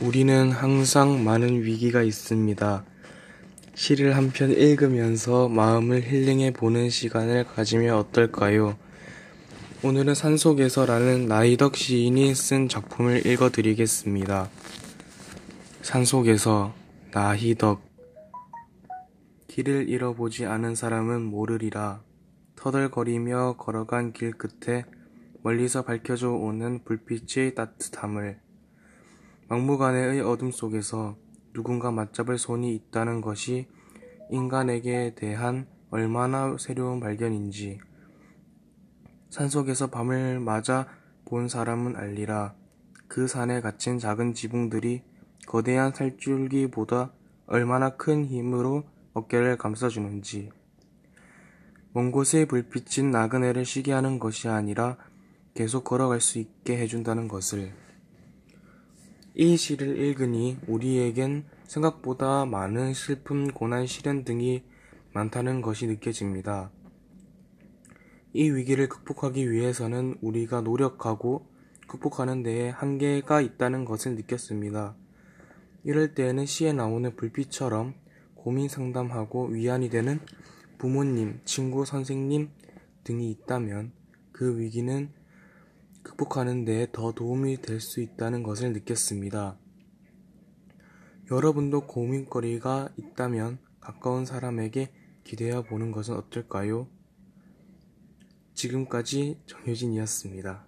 우리는 항상 많은 위기가 있습니다. 시를 한 편 읽으면서 마음을 힐링해 보는 시간을 가지면 어떨까요? 오늘은 산속에서라는 나이덕 시인이 쓴 작품을 읽어 드리겠습니다. 산속에서 나희덕 길을 잃어보지 않은 사람은 모르리라. 터덜거리며 걸어간 길 끝에 멀리서 밝혀져 오는 불빛의 따뜻함을 막무가내의 어둠 속에서 누군가 맞잡을 손이 있다는 것이 인간에게 대한 얼마나 새로운 발견인지 산속에서 밤을 맞아 본 사람은 알리라. 그 산에 갇힌 작은 지붕들이 거대한 살줄기보다 얼마나 큰 힘으로 어깨를 감싸주는지. 먼 곳의 불빛은 나그네를 쉬게 하는 것이 아니라 계속 걸어갈 수 있게 해준다는 것을. 이 시를 읽으니 우리에겐 생각보다 많은 슬픔, 고난, 시련 등이 많다는 것이 느껴집니다. 이 위기를 극복하기 위해서는 우리가 노력하고 극복하는 데에 한계가 있다는 것을 느꼈습니다. 이럴 때에는 시에 나오는 불빛처럼 고민 상담하고 위안이 되는 부모님, 친구, 선생님 등이 있다면 그 위기는 극복하는 데 더 도움이 될 수 있다는 것을 느꼈습니다. 여러분도 고민거리가 있다면 가까운 사람에게 기대어 보는 것은 어떨까요? 지금까지 정효진이었습니다.